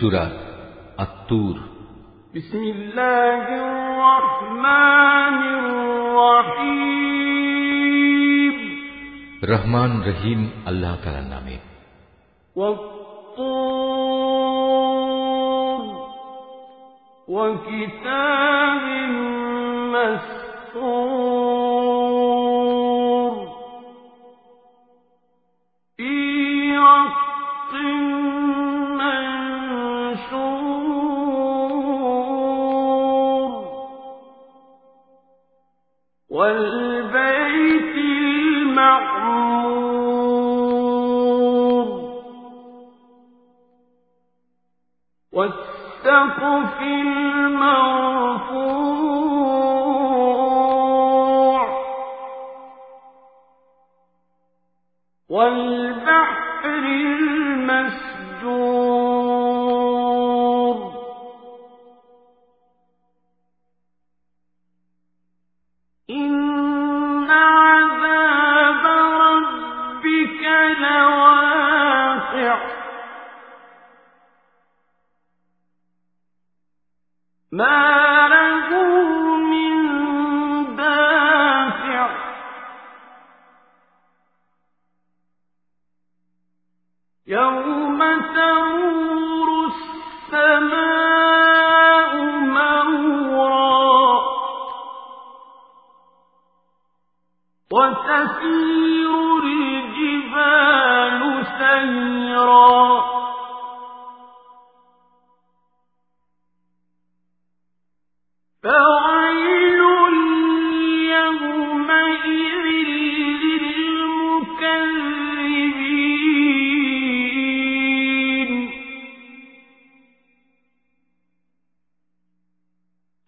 سورة الطور. بسم الله الرحمن الرحيم. رحمن رحيم الله تعالى نامه والطور وكتاب مسطور. والسقف المرفوع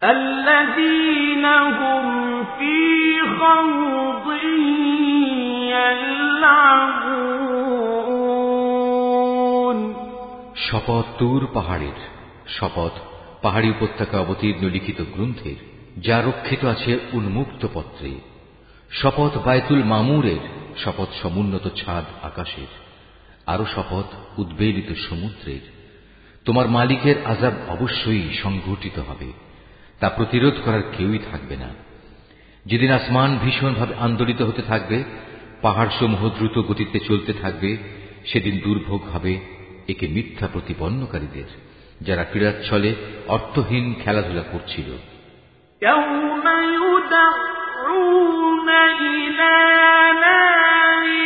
الذين هم في خوض يلعبون শপথ তুর পাহাড়ের শপথ পাহাড়ি উপত্যকা অবতীর্ণ লিখিত গ্রন্থের যা রক্ষিত আছে উন্মুক্ত পত্রে শপথ বায়তুল মামুরের শপথ সমুন্নত ছাদ আকাশের আরো শপথ উদ্বেলিত সমুদ্রের তোমার মালিকের আজাব অবশ্যই সংঘটিত হবে তা প্রতিরোধ করার কেউই থাকবে না যেদিন আসমান ভীষণভাবে আন্দোলিত হতে থাকবে পাহাড় সমূহ দ্রুত গতিতে চলতে থাকবে সেদিন দুর্ভোগ হবে একে মিথ্যা প্রতিপন্নকারীদের যারা ক্রীড়াচ্ছলে অর্থহীন খেলাধুলা করছিল يوم يدعون إلى نار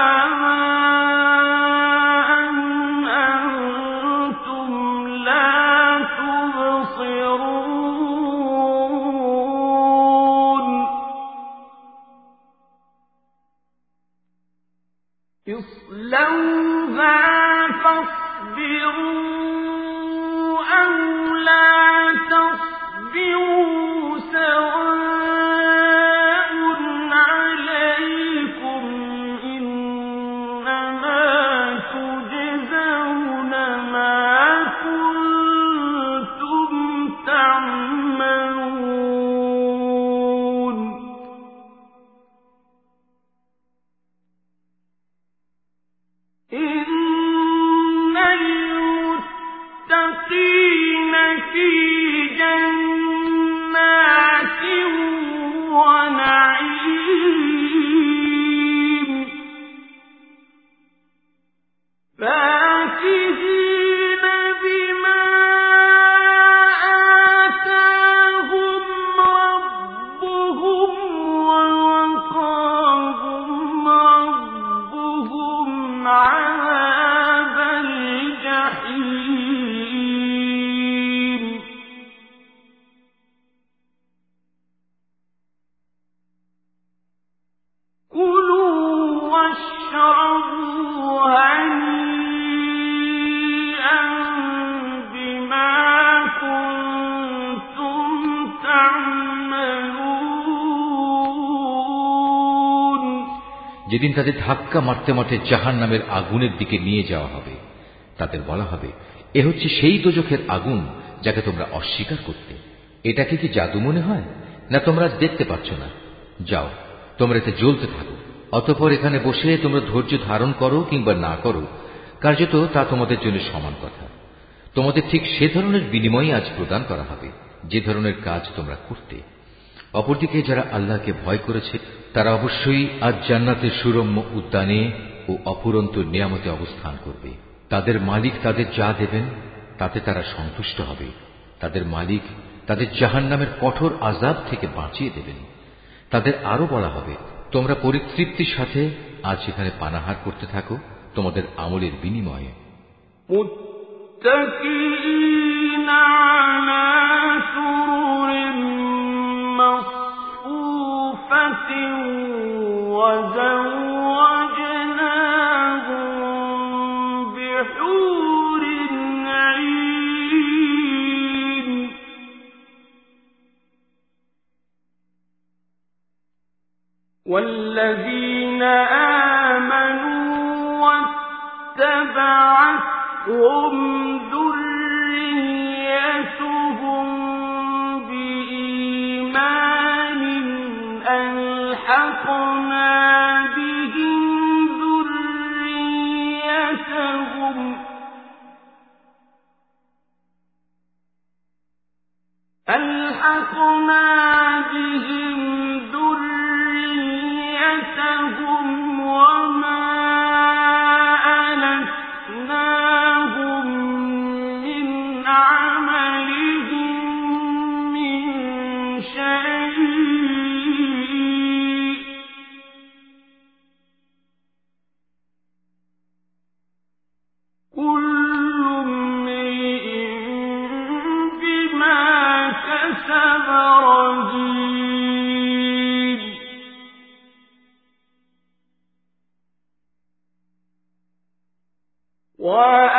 যেদিন তাদের ধাক্কা মারতে মারতে জাহান নামের আগুনের দিকে নিয়ে যাওয়া হবে, তাদের বলা হবে, এ হচ্ছে সেই দোজখের আগুন যাকে তোমরা অস্বীকার করতে। এটাকে কি জাদু মনে হয়? না তোমরা দেখতে পাচ্ছ না। যাও, তোমরা এতে জ্বলতে থাকো। অতপর এখানে বসে তোমরা ধৈর্য ধারণ করো কিংবা না করো, কার্যত তা তোমাদের জন্য সমান কথা। তোমাদের ঠিক সে ধরনের বিনিময় আজ প্রদান করা হবে, যে ধরনের কাজ তোমরা করতে। অপরদিকে যারা আল্লাহকে ভয় করেছে, তারা অবশ্যই আজ জান্নাতে সুরম্য উদ্যানে ও অপুরন্ত নিয়ামতে অবস্থান করবে। তাদের মালিক তাদের যা দেবেন, তাতে তারা সন্তুষ্ট হবে। তাদের মালিক তাদের জাহান নামের কঠোর আজাব থেকে বাঁচিয়ে দেবেন। তাদের আরও বলা হবে, তোমরা পরিতৃপ্তির সাথে আজ এখানে পানাহার করতে থাকো, তোমাদের আমলের বিনিময়ে। ذريتهم ألحقنا بهم وَأَنْ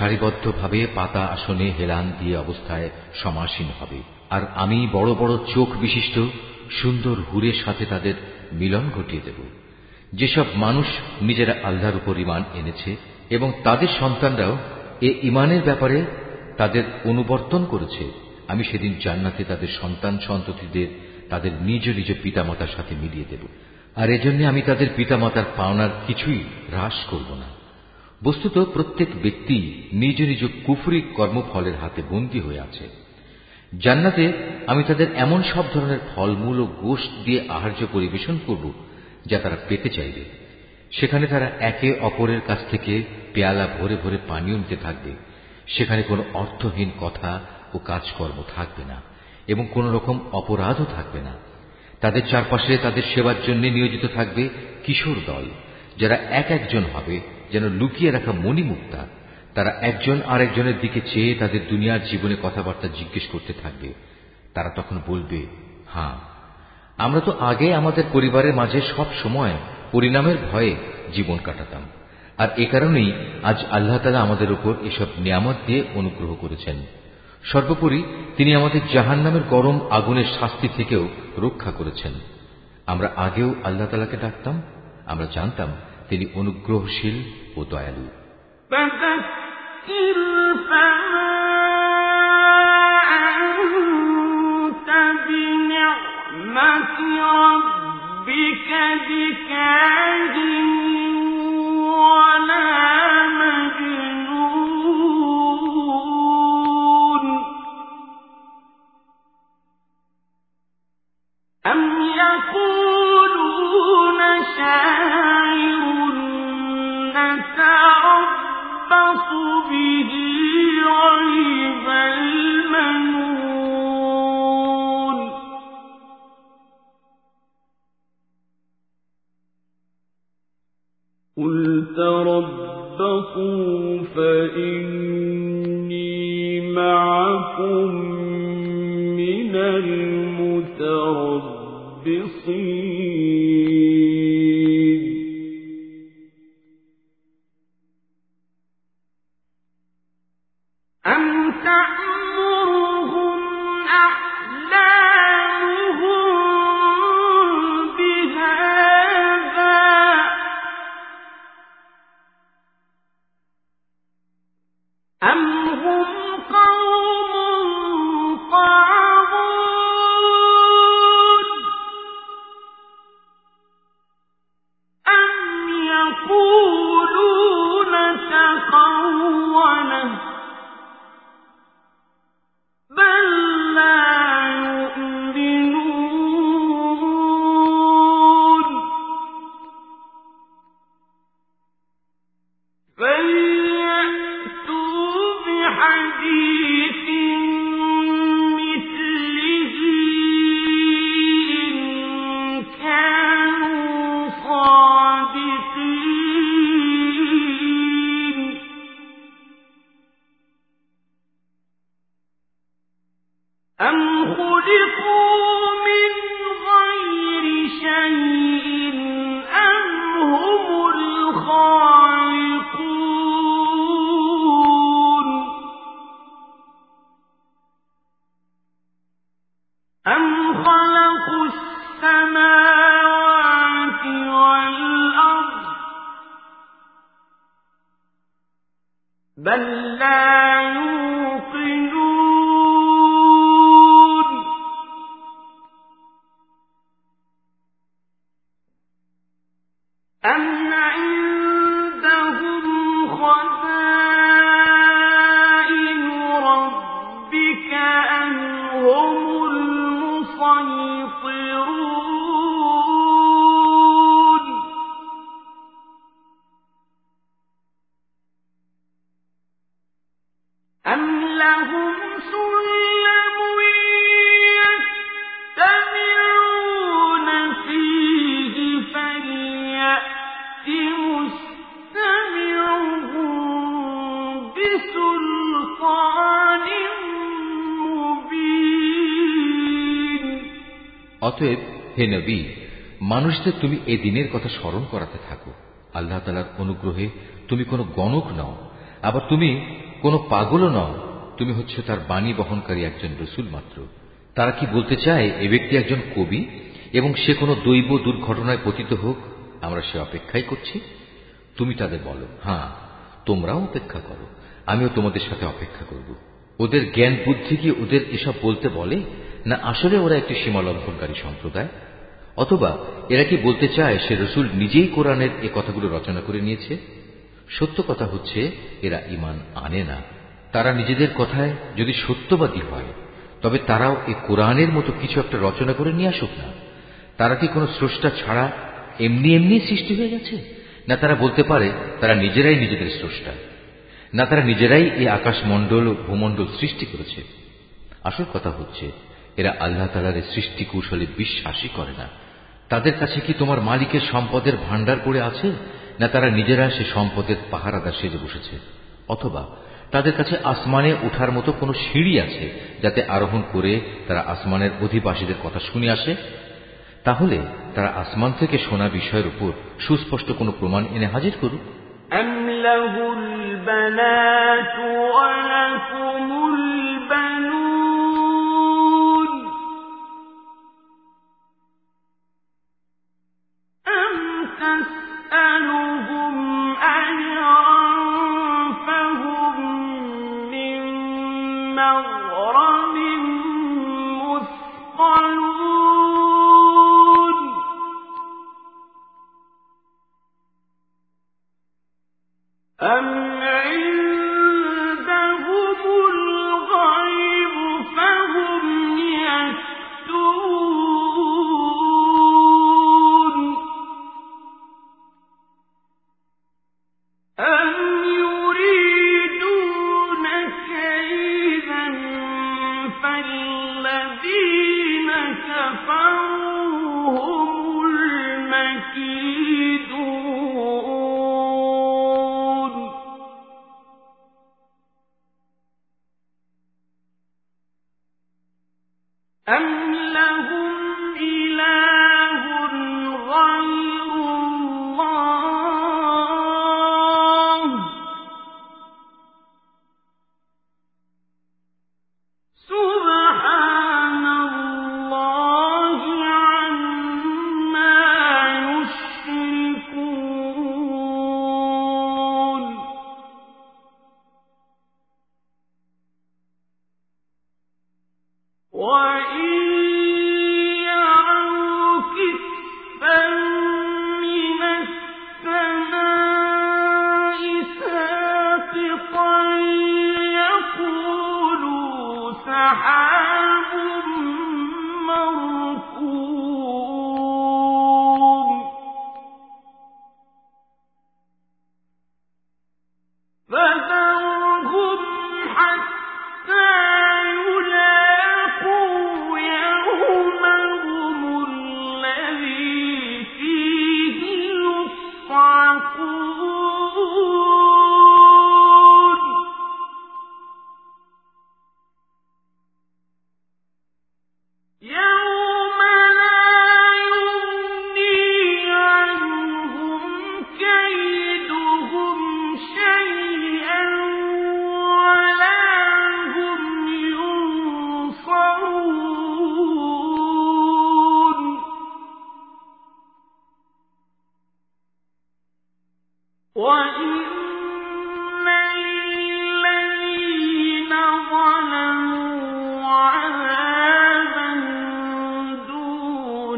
সারিবদ্ধভাবে পাতা আসনে হেলান দিয়ে অবস্থায় সমাসীন হবে। আর আমি বড় বড় চোখ বিশিষ্ট, সুন্দর হুরের সাথে তাদের মিলন ঘটিয়ে দেব। যেসব মানুষ নিজেরা আল্লাহর উপর ইমান এনেছে এবং তাদের সন্তানরাও এ ইমানের ব্যাপারে তাদের অনুবর্তন করেছে, আমি সেদিন জান্নাতে তাদের সন্তান সন্ততিদের তাদের নিজ নিজ পিতামাতার সাথে মিলিয়ে দেব। আর এজন্য আমি তাদের পিতামাতার পাওনার কিছুই হ্রাস করব না। বস্তুত প্রত্যেক ব্যক্তি নিজ নিজ কুফরি কর্মফলের হাতে বন্দী হয়ে আছে। জান্নাতে আমি তাদের এমন সব ধরনের ফলমূল ও গোষ্ঠ দিয়ে আহার্য পরিবেশন করব, যা তারা পেতে চাইবে। সেখানে তারা একে অপরের কাছ থেকে পেয়ালা ভরে ভরে পানীয় নিতে থাকবে। সেখানে কোনো অর্থহীন কথা ও কাজকর্ম থাকবে না এবং কোন রকম অপরাধও থাকবে না। তাদের চারপাশে তাদের সেবার জন্য নিয়োজিত থাকবে কিশোর দল, যারা এক একজন হবে যেন লুকিয়ে রাখা মণিমুক্তা, তারা একজন আরেকজনের দিকে চেয়ে তাদের দুনিয়ার জীবনে কথাবার্তা জিজ্ঞেস করতে থাকবে। তারা তখন বলবে হ্যাঁ আমরা তো আগে আমাদের পরিবারের মাঝে সব সময় পরিণামের ভয়ে জীবন কাটাতাম। আর এ কারণেই আজ আল্লাহ তালা আমাদের উপর এসব নিয়ামত দিয়ে অনুগ্রহ করেছেন। সর্বোপরি তিনি আমাদের জাহান নামের গরম আগুনের শাস্তি থেকেও রক্ষা করেছেন। আমরা আগেও আল্লাহ তালাকে ডাকতাম, আমরা জানতাম তিনি অনুগ্রহশীল ও দয়ালু ربك بكاهن مخبصين হে নবী, মানুষদের তুমি এ দিনের কথা স্মরণ করাতে থাকো। আল্লাহ তালার অনুগ্রহে তুমি কোনো গণক নও, আবার তুমি কোনো পাগলও নও। তুমি হচ্ছে তার বাণী বহনকারী একজন রসুল মাত্র। তারা কি বলতে চায়, এ ব্যক্তি একজন কবি এবং সে কোনো দৈব দুর্ঘটনায় পতিত হোক? আমরা সে অপেক্ষাই করছি। তুমি তাদের বলো হ্যাঁ তোমরাও অপেক্ষা করো, আমিও তোমাদের সাথে অপেক্ষা করব। ওদের জ্ঞান বুদ্ধি কি ওদের এসব বলতে বলে, না আসলে ওরা একটি সীমালঙ্ঘনকারী সম্প্রদায়? অথবা এরা কি বলতে চায় সে রসুল নিজেই কোরআনের এ কথাগুলো রচনা করে নিয়েছে? সত্য কথা হচ্ছে, এরা ইমান আনে না। তারা নিজেদের কথায় যদি সত্যবাদী হয়, তবে তারাও এ কোরআনের মতো কিছু একটা রচনা করে নিয়ে আসুক না। তারা কি কোনো স্রষ্টা ছাড়া এমনি এমনি সৃষ্টি হয়ে গেছে? না তারা বলতে পারে, তারা নিজেরাই নিজেদের স্রষ্টা। না তারা নিজেরাই এই আকাশমণ্ডল ও ভূমণ্ডল সৃষ্টি করেছে। আসল কথা হচ্ছে এরা আল্লাহ তালার সৃষ্টি কৌশলে বিশ্বাসই করে না তাদের কাছে কি তোমার মালিকের সম্পদের ভাণ্ডার পড়ে আছে না তারা নিজেরা সে সম্পদের পাহারাদার সেজে বসেছে অথবা তাদের কাছে আসমানে ওঠার মতো কোনো সিঁড়ি আছে যাতে আরোহণ করে তারা আসমানের অধিবাসীদের কথা শুনে আসে তাহলে তারা আসমান থেকে শোনা বিষয়ের উপর সুস্পষ্ট কোনো প্রমাণ এনে হাজির করুক أم له البنات ولكم تسألهم أجرا وإن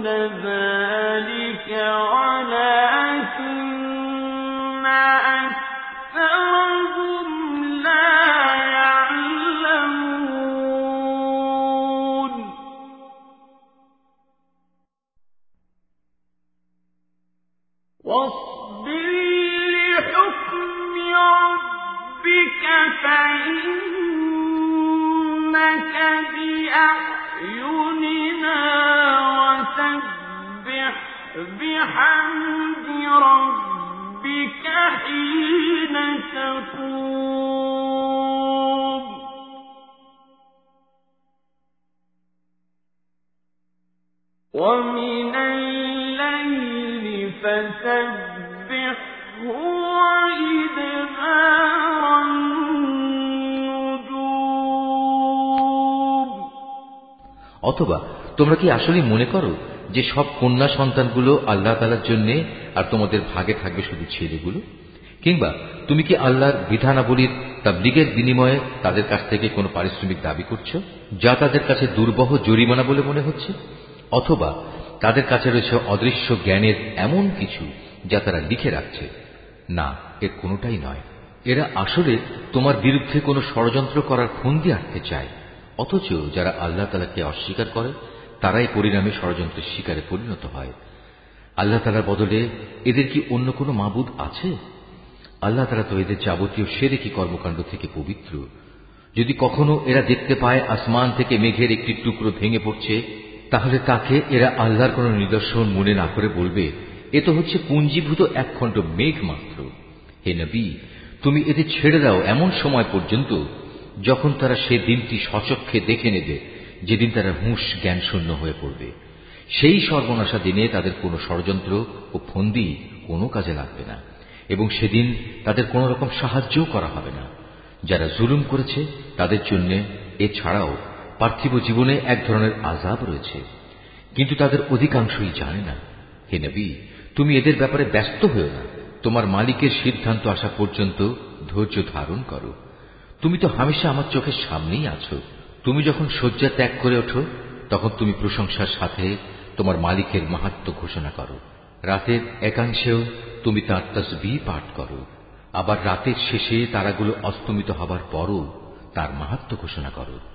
ذلك ولكن ومن الليل فسبحه وإدبار النجوم অথবা তোমরা কি আসলে মনে করো যে সব কন্যা সন্তানগুলো আল্লাহ তালার জন্য আর তোমাদের ভাগে থাকবে শুধু ছেলেগুলো কিংবা তুমি কি আল্লাহর বিধানাবলীর তাবলিগের বিনিময়ে তাদের কাছ থেকে কোনো পারিশ্রমিক দাবি করছো যা তাদের কাছে দুর্বহ জরিমানা বলে মনে হচ্ছে অথবা তাদের কাছে রয়েছে অদৃশ্য জ্ঞানের এমন কিছু যা তারা লিখে রাখছে। না, এর কোনোটাই নয়। এরা আসলে তোমার বিরুদ্ধে কোনো ষড়যন্ত্র করার ফন্দি আটতে চায়, অথচ যারা আল্লাহ তালাকে অস্বীকার করে, তারাই পরিণামে ষড়যন্ত্রের শিকারে পরিণত হয়। আল্লাহ তালার বদলে এদের কি অন্য কোনো মাবুদ আছে? আল্লাহ তালা তো এদের যাবতীয় সেরেকি কর্মকাণ্ড থেকে পবিত্র। যদি কখনো এরা দেখতে পায় আসমান থেকে মেঘের একটি টুকরো ভেঙে পড়ছে তাহলে তাকে এরা আল্লাহর কোন নিদর্শন মনে না করে বলবে, এ তো হচ্ছে পুঞ্জীভূত এক খণ্ড মেঘ মাত্র। হে নবী, তুমি এদের ছেড়ে দাও এমন সময় পর্যন্ত যখন তারা সে দিনটি সচক্ষে দেখে নেবে যেদিন তারা হুঁশ জ্ঞান শূন্য হয়ে পড়বে। সেই সর্বনাশা দিনে তাদের কোনো ষড়যন্ত্র ও ফন্দি কোনো কাজে লাগবে না এবং সেদিন তাদের কোন রকম সাহায্যও করা হবে না। যারা জুলুম করেছে তাদের জন্য এছাড়াও পার্থিব জীবনে এক ধরনের আজাব রয়েছে। কিন্তু তাদের অধিকাংশই জানে না, হে নবী, তুমি এদের ব্যাপারে ব্যস্ত হয়েও না। তোমার মালিকের সিদ্ধান্ত আসা পর্যন্ত ধৈর্য ধারণ করো। তুমি তো হামেশা আমার চোখের সামনেই আছো। তুমি যখন শয্যা ত্যাগ করে ওঠো, তখন তুমি প্রশংসার সাথে তোমার মালিকের মাহাত্ম ঘোষণা করো। রাতের একাংশেও তুমি তাঁর তসবি পাঠ করো। আবার রাতের শেষে তারাগুলো অস্তমিত হবার পরও তার মাহাত্ম ঘোষণা করো।